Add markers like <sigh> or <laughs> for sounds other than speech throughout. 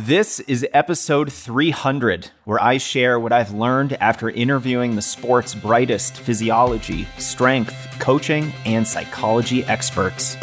This is episode 300, where I share what I've learned after interviewing the sport's brightest physiology, strength, coaching, and psychology experts.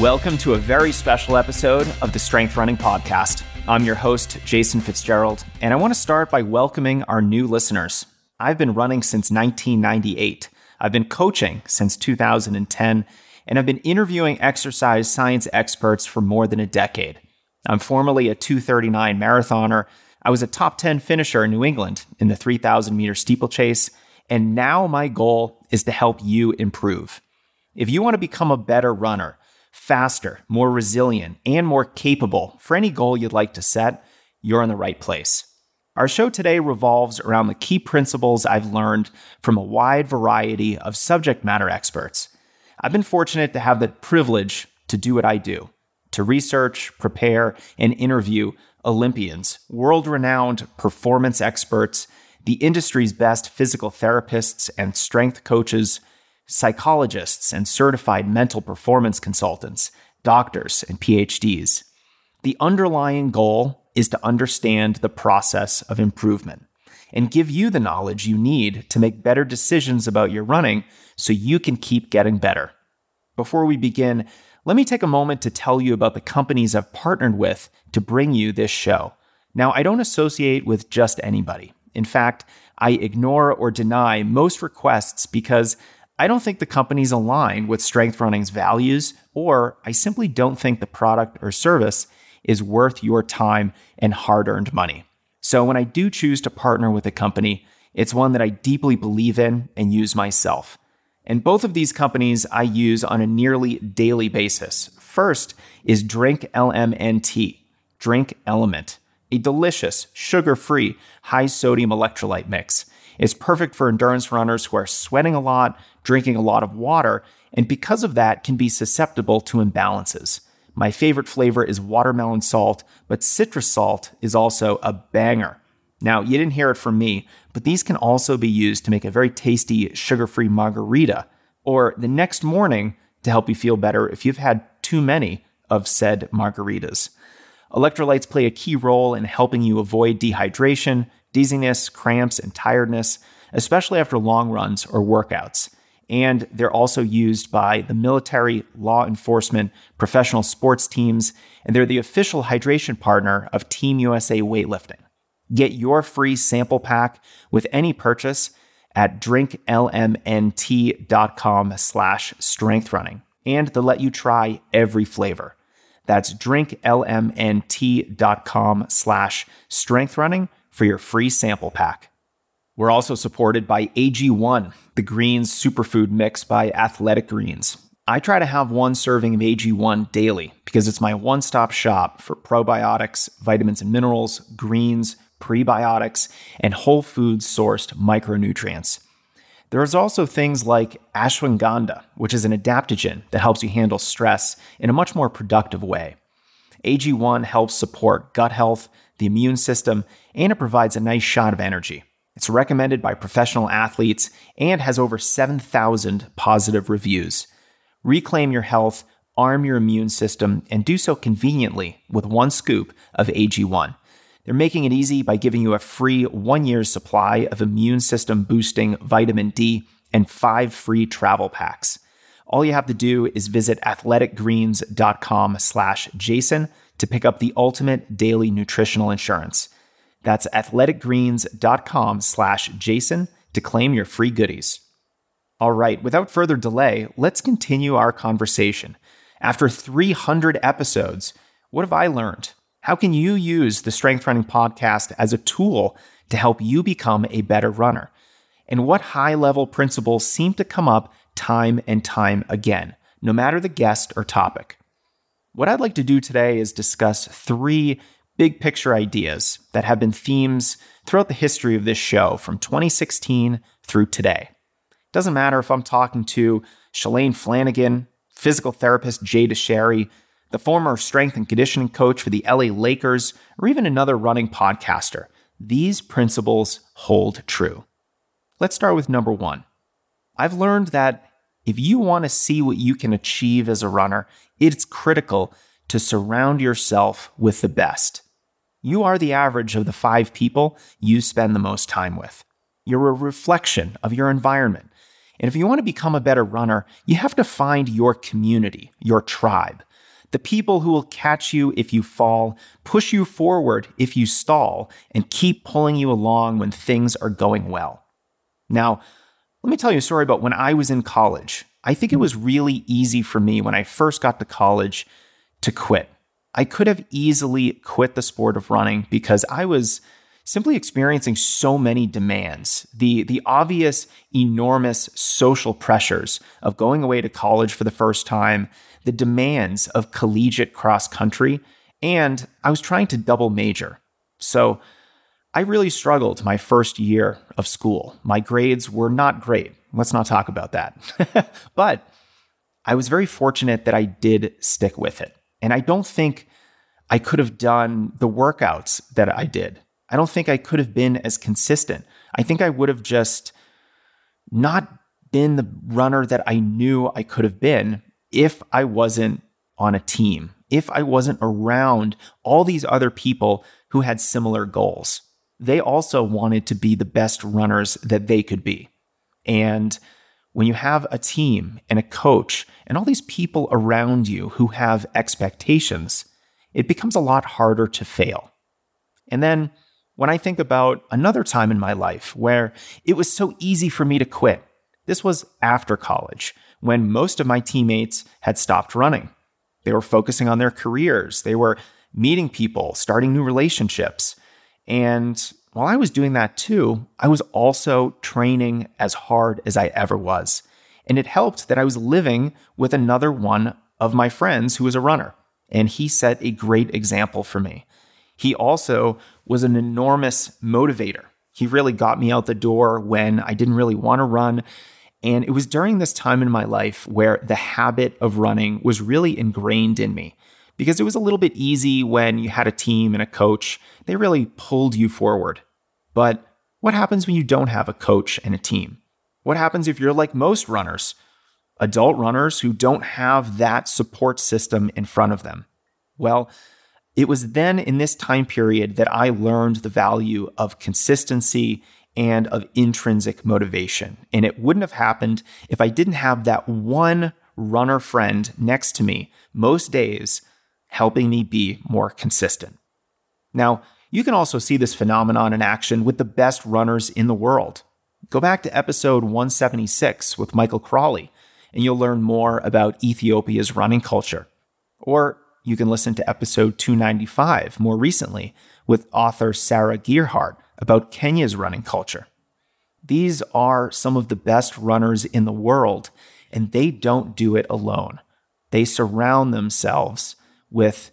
Welcome to a very special episode of the Strength Running Podcast. I'm your host, Jason Fitzgerald, and I want to start by welcoming our new listeners. I've been running since 1998. I've been coaching since 2010, and I've been interviewing exercise science experts for more than a decade. I'm formerly a 239 marathoner. I was a top 10 finisher in New England in the 3,000 meter steeplechase, and now my goal is to help you improve. If you want to become a better runner, faster, more resilient, and more capable for any goal you'd like to set, you're in the right place. Our show today revolves around the key principles I've learned from a wide variety of subject matter experts. I've been fortunate to have the privilege to do what I do to research, prepare, and interview Olympians, world renowned performance experts, the industry's best physical therapists and strength coaches, psychologists and certified mental performance consultants, doctors, and PhDs. The underlying goal is to understand the process of improvement and give you the knowledge you need to make better decisions about your running so you can keep getting better. Before we begin, let me take a moment to tell you about the companies I've partnered with to bring you this show. Now, I don't associate with just anybody. In fact, I ignore or deny most requests because I don't think the companies align with Strength Running's values, or I simply don't think the product or service is worth your time and hard earned money. So when I do choose to partner with a company, it's one that I deeply believe in and use myself. And both of these companies I use on a nearly daily basis. First is Drink LMNT, Drink Element, a delicious, sugar free, high sodium electrolyte mix. It's perfect for endurance runners who are sweating a lot, drinking a lot of water, and because of that can be susceptible to imbalances. My favorite flavor is watermelon salt, but citrus salt is also a banger. Now, you didn't hear it from me, but these can also be used to make a very tasty sugar free margarita, or the next morning to help you feel better if you've had too many of said margaritas. Electrolytes play a key role in helping you avoid dehydration, dizziness, cramps, and tiredness, especially after long runs or workouts and they're also used by the military, law enforcement, professional sports teams, and they're the official hydration partner of Team USA Weightlifting. Get your free sample pack with any purchase at drinklmnt.com slash strengthrunning, and they'll let you try every flavor. That's drinklmnt.com slash strengthrunning for your free sample pack. We're also supported by AG1, the greens superfood mix by Athletic Greens. I try to have one serving of AG1 daily because it's my one stop shop for probiotics, vitamins and minerals, greens, prebiotics, and whole food sourced micronutrients. There's also things like ashwagandha, which is an adaptogen that helps you handle stress in a much more productive way. AG1 helps support gut health, the immune system, and it provides a nice shot of energy. It's recommended by professional athletes and has over 7,000 positive reviews. Reclaim your health, arm your immune system, and do so conveniently with one scoop of AG1. They're making it easy by giving you a free one year supply of immune system boosting vitamin D and five free travel packs. All you have to do is visit athleticgreens.com slash Jason to pick up the ultimate daily nutritional insurance. That's athleticgreens.com slash Jason to claim your free goodies. All right, without further delay, let's continue our conversation. After 300 episodes, what have I learned? How can you use the Strength Running Podcast as a tool to help you become a better runner? And what high level principles seem to come up time and time again, no matter the guest or topic? What I'd like to do today is discuss three big picture ideas that have been themes throughout the history of this show from 2016 through today. It Doesn't matter if I'm talking to Shalane Flanagan, physical therapist Jay Dicharry, the former strength and conditioning coach for the LA Lakers, or even another running podcaster. These principles hold true. Let's start with number one I've learned that if you want to see what you can achieve as a runner, it's critical to surround yourself with the best. You are the average of the five people you spend the most time with. You're a reflection of your environment. And if you want to become a better runner, you have to find your community, your tribe. The people who will catch you if you fall, push you forward if you stall, and keep pulling you along when things are going well. Now, let me tell you a story about when I was in college. I think it was really easy for me when I first got to college to quit. I could have easily quit the sport of running because I was simply experiencing so many demands. The, the obvious, enormous social pressures of going away to college for the first time, the demands of collegiate cross country, and I was trying to double major. So I really struggled my first year of school. My grades were not great. Let's not talk about that. <laughs> but I was very fortunate that I did stick with it. And I don't think I could have done the workouts that I did. I don't think I could have been as consistent. I think I would have just not been the runner that I knew I could have been if I wasn't on a team, if I wasn't around all these other people who had similar goals. They also wanted to be the best runners that they could be. And when you have a team and a coach and all these people around you who have expectations, it becomes a lot harder to fail. And then when I think about another time in my life where it was so easy for me to quit, this was after college when most of my teammates had stopped running. They were focusing on their careers, they were meeting people, starting new relationships. And while I was doing that too, I was also training as hard as I ever was. And it helped that I was living with another one of my friends who was a runner. And he set a great example for me. He also was an enormous motivator. He really got me out the door when I didn't really want to run. And it was during this time in my life where the habit of running was really ingrained in me because it was a little bit easy when you had a team and a coach. They really pulled you forward. But what happens when you don't have a coach and a team? What happens if you're like most runners, adult runners who don't have that support system in front of them? Well, it was then in this time period that I learned the value of consistency and of intrinsic motivation. And it wouldn't have happened if I didn't have that one runner friend next to me most days helping me be more consistent. Now, you can also see this phenomenon in action with the best runners in the world. Go back to episode 176 with Michael Crawley, and you'll learn more about Ethiopia's running culture. Or you can listen to episode 295 more recently with author Sarah Gearhart about Kenya's running culture. These are some of the best runners in the world, and they don't do it alone. They surround themselves with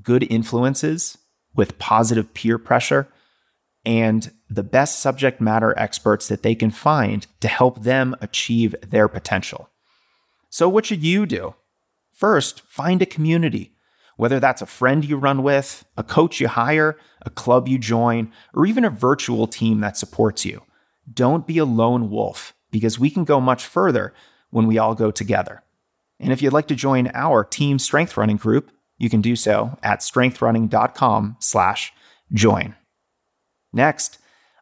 good influences, with positive peer pressure, and the best subject matter experts that they can find to help them achieve their potential. So, what should you do? First, find a community whether that's a friend you run with, a coach you hire, a club you join, or even a virtual team that supports you. Don't be a lone wolf because we can go much further when we all go together. And if you'd like to join our team strength running group, you can do so at strengthrunning.com slash join. Next,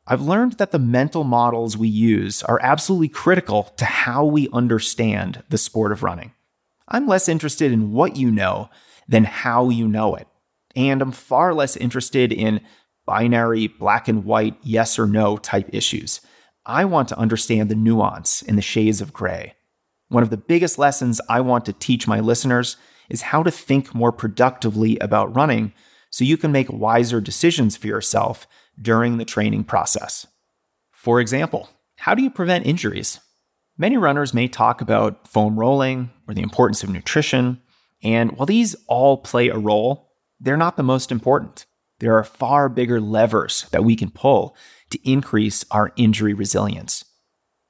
I've learned that the mental models we use are absolutely critical to how we understand the sport of running. I'm less interested in what you know than how you know it. And I'm far less interested in binary, black and white, yes or no type issues. I want to understand the nuance in the shades of gray. One of the biggest lessons I want to teach my listeners is how to think more productively about running so you can make wiser decisions for yourself during the training process. For example, how do you prevent injuries? Many runners may talk about foam rolling or the importance of nutrition, and while these all play a role, they're not the most important. There are far bigger levers that we can pull to increase our injury resilience.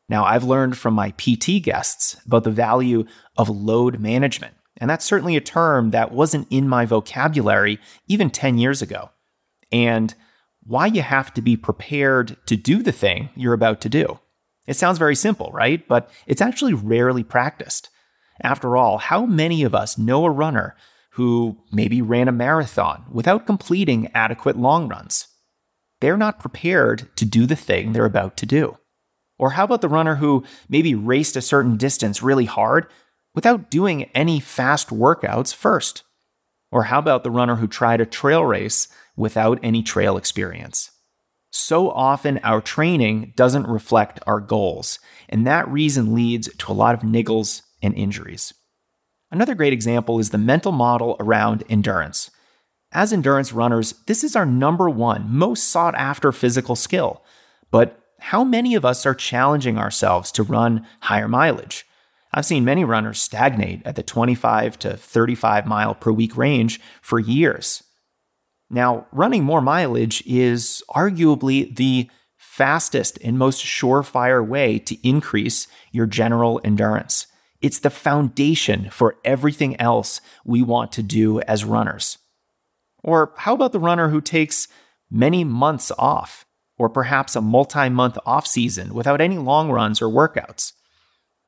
Now, I've learned from my PT guests about the value of load management, and that's certainly a term that wasn't in my vocabulary even 10 years ago. And why you have to be prepared to do the thing you're about to do. It sounds very simple, right? But it's actually rarely practiced. After all, how many of us know a runner who maybe ran a marathon without completing adequate long runs? They're not prepared to do the thing they're about to do. Or how about the runner who maybe raced a certain distance really hard without doing any fast workouts first? Or how about the runner who tried a trail race without any trail experience? So often our training doesn't reflect our goals, and that reason leads to a lot of niggles and injuries. Another great example is the mental model around endurance. As endurance runners, this is our number one most sought after physical skill. But how many of us are challenging ourselves to run higher mileage? I've seen many runners stagnate at the 25 to 35 mile per week range for years. Now, running more mileage is arguably the fastest and most surefire way to increase your general endurance. It's the foundation for everything else we want to do as runners. Or how about the runner who takes many months off, or perhaps a multi month off season without any long runs or workouts?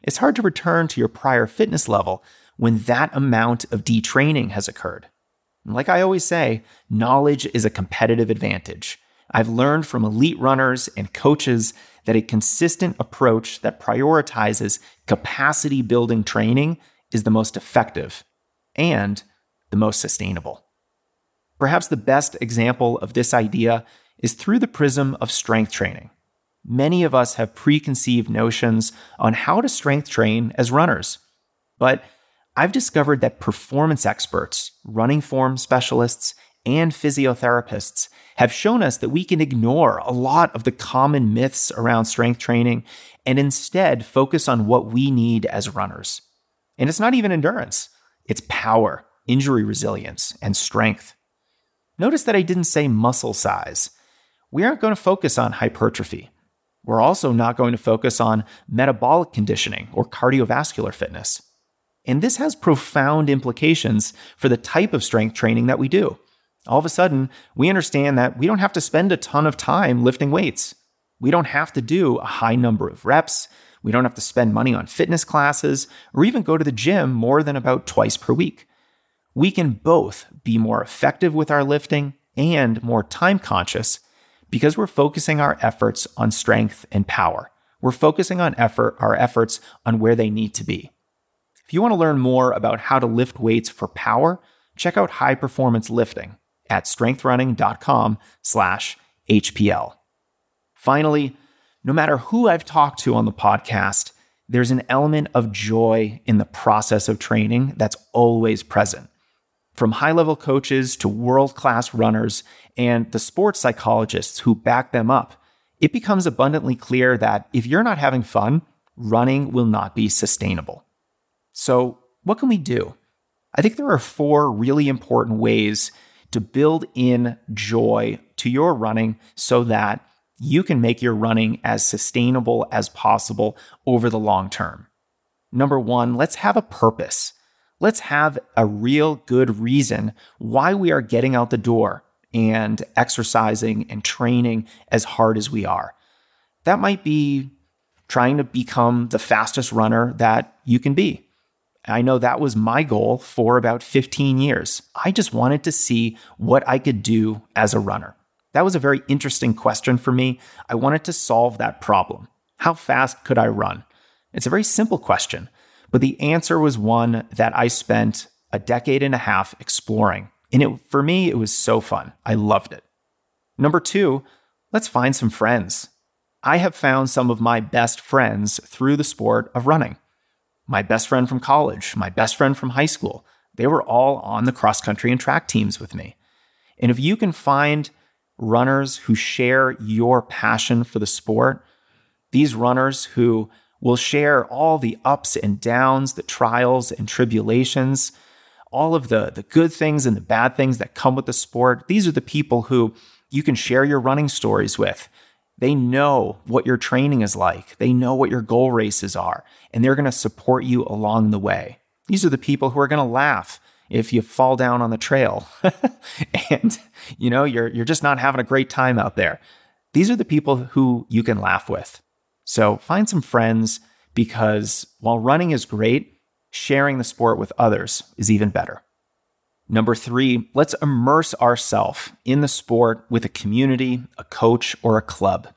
It's hard to return to your prior fitness level when that amount of detraining has occurred. Like I always say, knowledge is a competitive advantage. I've learned from elite runners and coaches that a consistent approach that prioritizes capacity building training is the most effective and the most sustainable. Perhaps the best example of this idea is through the prism of strength training. Many of us have preconceived notions on how to strength train as runners, but I've discovered that performance experts, running form specialists, and physiotherapists have shown us that we can ignore a lot of the common myths around strength training and instead focus on what we need as runners. And it's not even endurance, it's power, injury resilience, and strength. Notice that I didn't say muscle size. We aren't going to focus on hypertrophy. We're also not going to focus on metabolic conditioning or cardiovascular fitness. And this has profound implications for the type of strength training that we do. All of a sudden, we understand that we don't have to spend a ton of time lifting weights. We don't have to do a high number of reps. We don't have to spend money on fitness classes or even go to the gym more than about twice per week. We can both be more effective with our lifting and more time conscious because we're focusing our efforts on strength and power. We're focusing on effort, our efforts on where they need to be. If you want to learn more about how to lift weights for power, check out high performance lifting at strengthrunning.com slash HPL. Finally, no matter who I've talked to on the podcast, there's an element of joy in the process of training that's always present. From high level coaches to world class runners and the sports psychologists who back them up, it becomes abundantly clear that if you're not having fun, running will not be sustainable. So, what can we do? I think there are four really important ways to build in joy to your running so that you can make your running as sustainable as possible over the long term. Number one, let's have a purpose. Let's have a real good reason why we are getting out the door and exercising and training as hard as we are. That might be trying to become the fastest runner that you can be. I know that was my goal for about 15 years. I just wanted to see what I could do as a runner. That was a very interesting question for me. I wanted to solve that problem. How fast could I run? It's a very simple question, but the answer was one that I spent a decade and a half exploring. And it, for me, it was so fun. I loved it. Number two, let's find some friends. I have found some of my best friends through the sport of running my best friend from college, my best friend from high school, they were all on the cross country and track teams with me. And if you can find runners who share your passion for the sport, these runners who will share all the ups and downs, the trials and tribulations, all of the, the good things and the bad things that come with the sport, these are the people who you can share your running stories with. They know what your training is like. They know what your goal races are, and they're going to support you along the way. These are the people who are going to laugh if you fall down on the trail <laughs> and you know you're you're just not having a great time out there. These are the people who you can laugh with. So find some friends because while running is great, sharing the sport with others is even better. Number three, let's immerse ourselves in the sport with a community, a coach, or a club.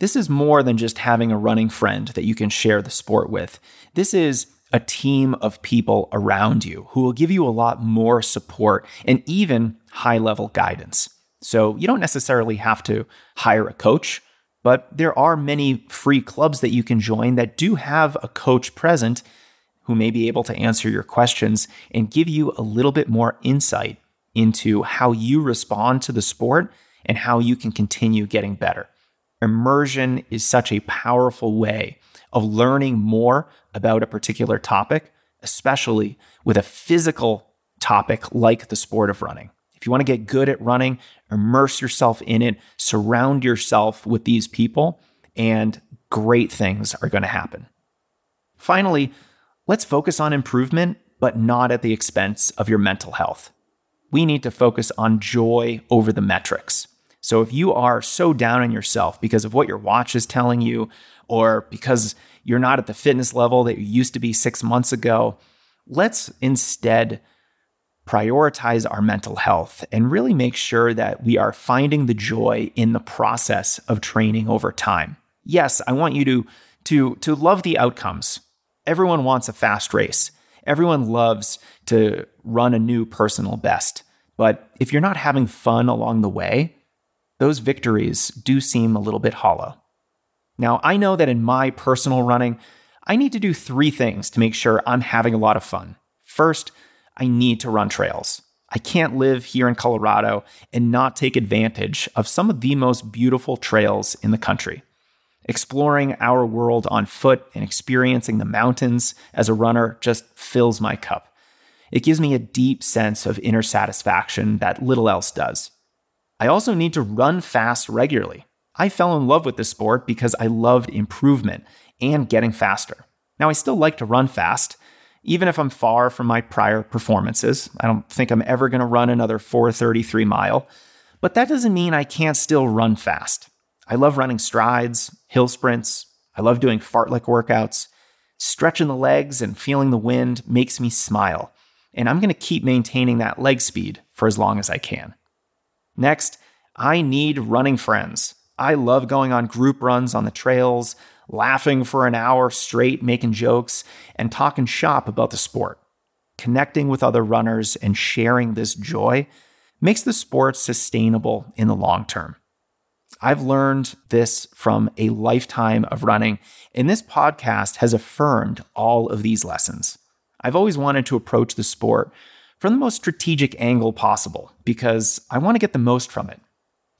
This is more than just having a running friend that you can share the sport with. This is a team of people around you who will give you a lot more support and even high level guidance. So you don't necessarily have to hire a coach, but there are many free clubs that you can join that do have a coach present who may be able to answer your questions and give you a little bit more insight into how you respond to the sport and how you can continue getting better. Immersion is such a powerful way of learning more about a particular topic, especially with a physical topic like the sport of running. If you want to get good at running, immerse yourself in it, surround yourself with these people, and great things are going to happen. Finally, Let's focus on improvement, but not at the expense of your mental health. We need to focus on joy over the metrics. So if you are so down on yourself because of what your watch is telling you, or because you're not at the fitness level that you used to be six months ago, let's instead prioritize our mental health and really make sure that we are finding the joy in the process of training over time. Yes, I want you to to to love the outcomes. Everyone wants a fast race. Everyone loves to run a new personal best. But if you're not having fun along the way, those victories do seem a little bit hollow. Now, I know that in my personal running, I need to do three things to make sure I'm having a lot of fun. First, I need to run trails. I can't live here in Colorado and not take advantage of some of the most beautiful trails in the country. Exploring our world on foot and experiencing the mountains as a runner just fills my cup. It gives me a deep sense of inner satisfaction that little else does. I also need to run fast regularly. I fell in love with this sport because I loved improvement and getting faster. Now, I still like to run fast, even if I'm far from my prior performances. I don't think I'm ever going to run another 433 mile, but that doesn't mean I can't still run fast. I love running strides, hill sprints. I love doing fartlek workouts. Stretching the legs and feeling the wind makes me smile, and I'm going to keep maintaining that leg speed for as long as I can. Next, I need running friends. I love going on group runs on the trails, laughing for an hour straight, making jokes, and talking shop about the sport. Connecting with other runners and sharing this joy makes the sport sustainable in the long term. I've learned this from a lifetime of running, and this podcast has affirmed all of these lessons. I've always wanted to approach the sport from the most strategic angle possible because I want to get the most from it.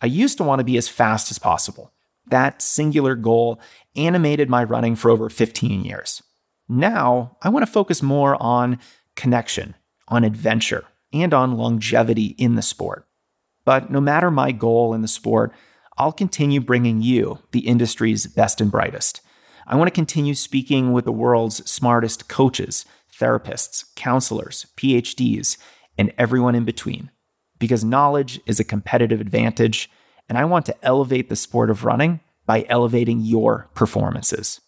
I used to want to be as fast as possible. That singular goal animated my running for over 15 years. Now, I want to focus more on connection, on adventure, and on longevity in the sport. But no matter my goal in the sport, I'll continue bringing you the industry's best and brightest. I want to continue speaking with the world's smartest coaches, therapists, counselors, PhDs, and everyone in between. Because knowledge is a competitive advantage, and I want to elevate the sport of running by elevating your performances.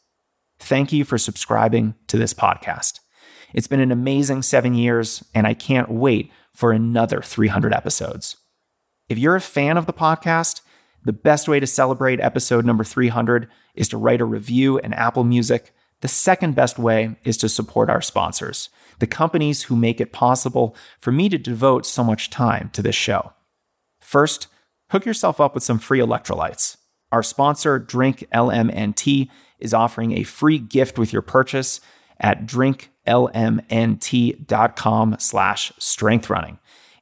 Thank you for subscribing to this podcast. It's been an amazing seven years, and I can't wait for another 300 episodes. If you're a fan of the podcast, the best way to celebrate episode number 300 is to write a review in Apple Music. The second best way is to support our sponsors, the companies who make it possible for me to devote so much time to this show. First, hook yourself up with some free electrolytes. Our sponsor, Drink LMNT, is offering a free gift with your purchase at drinklmnt.com slash strengthrunning.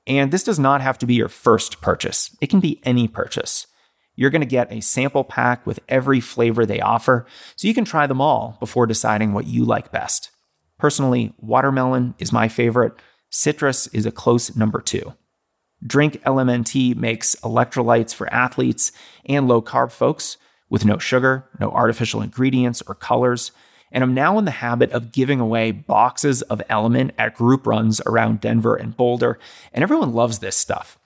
And this does not have to be your first purchase. It can be any purchase. You're going to get a sample pack with every flavor they offer, so you can try them all before deciding what you like best. Personally, watermelon is my favorite, citrus is a close number two. Drink LMNT makes electrolytes for athletes and low carb folks with no sugar, no artificial ingredients or colors. And I'm now in the habit of giving away boxes of Element at group runs around Denver and Boulder, and everyone loves this stuff.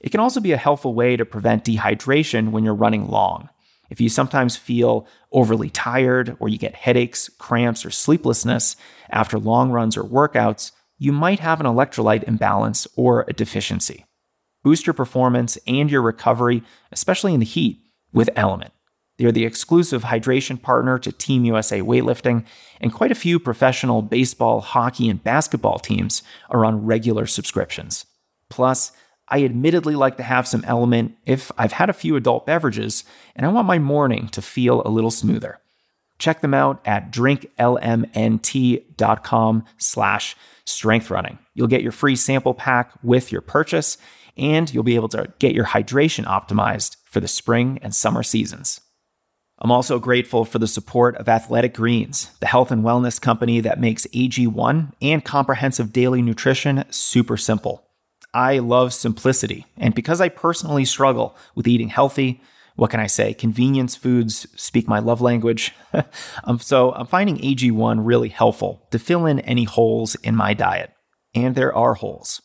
It can also be a helpful way to prevent dehydration when you're running long. If you sometimes feel overly tired or you get headaches, cramps, or sleeplessness after long runs or workouts, you might have an electrolyte imbalance or a deficiency. Boost your performance and your recovery, especially in the heat, with Element. They're the exclusive hydration partner to Team USA Weightlifting, and quite a few professional baseball, hockey, and basketball teams are on regular subscriptions. Plus, I admittedly like to have some element if I've had a few adult beverages and I want my morning to feel a little smoother. Check them out at drinklmnt.com slash strengthrunning. You'll get your free sample pack with your purchase, and you'll be able to get your hydration optimized for the spring and summer seasons. I'm also grateful for the support of Athletic Greens, the health and wellness company that makes AG1 and comprehensive daily nutrition super simple. I love simplicity, and because I personally struggle with eating healthy, what can I say? Convenience foods speak my love language. <laughs> um, so I'm finding AG1 really helpful to fill in any holes in my diet. And there are holes.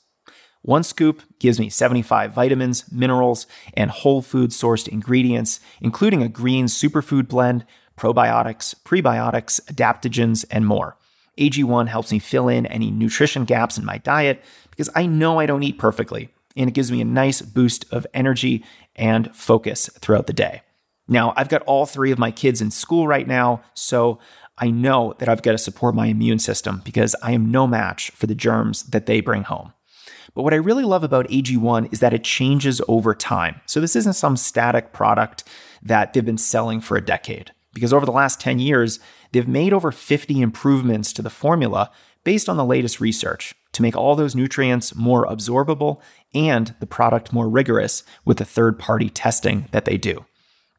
One scoop gives me 75 vitamins, minerals, and whole food sourced ingredients, including a green superfood blend, probiotics, prebiotics, adaptogens, and more. AG1 helps me fill in any nutrition gaps in my diet because I know I don't eat perfectly, and it gives me a nice boost of energy and focus throughout the day. Now, I've got all three of my kids in school right now, so I know that I've got to support my immune system because I am no match for the germs that they bring home. But what I really love about AG1 is that it changes over time. So this isn't some static product that they've been selling for a decade. Because over the last 10 years, they've made over 50 improvements to the formula based on the latest research to make all those nutrients more absorbable and the product more rigorous with the third-party testing that they do.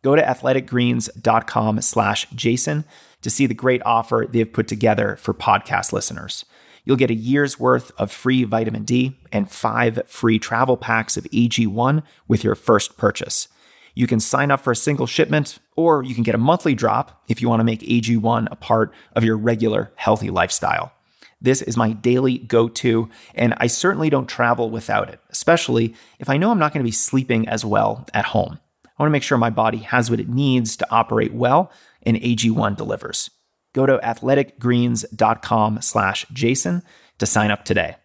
Go to athleticgreens.com slash Jason to see the great offer they've put together for podcast listeners. You'll get a year's worth of free vitamin D and five free travel packs of AG1 with your first purchase. You can sign up for a single shipment, or you can get a monthly drop if you want to make AG1 a part of your regular healthy lifestyle. This is my daily go to, and I certainly don't travel without it, especially if I know I'm not going to be sleeping as well at home. I want to make sure my body has what it needs to operate well, and AG1 delivers. Go to athleticgreens.com slash Jason to sign up today.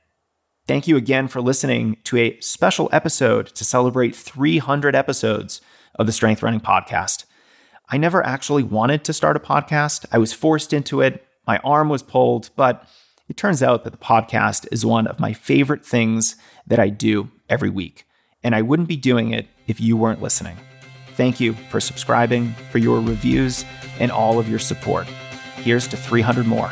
Thank you again for listening to a special episode to celebrate 300 episodes of the Strength Running Podcast. I never actually wanted to start a podcast. I was forced into it. My arm was pulled, but it turns out that the podcast is one of my favorite things that I do every week. And I wouldn't be doing it if you weren't listening. Thank you for subscribing, for your reviews, and all of your support. Here's to 300 more.